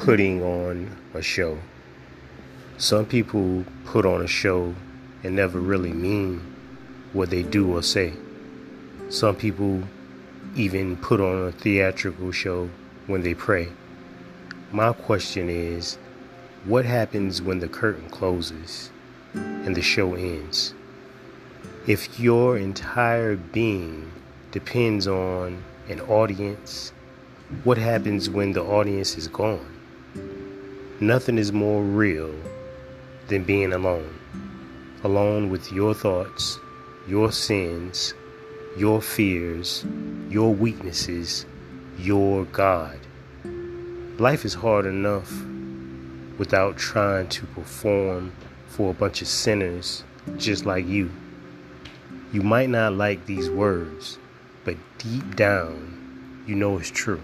putting on a show. Some people put on a show and never really mean what they do or say. Some people even put on a theatrical show when they pray. My question is what happens when the curtain closes and the show ends? If your entire being depends on an audience, what happens when the audience is gone? Nothing is more real than being alone. Alone with your thoughts, your sins, your fears, your weaknesses, your God. Life is hard enough without trying to perform for a bunch of sinners just like you. You might not like these words, but deep down, you know it's true.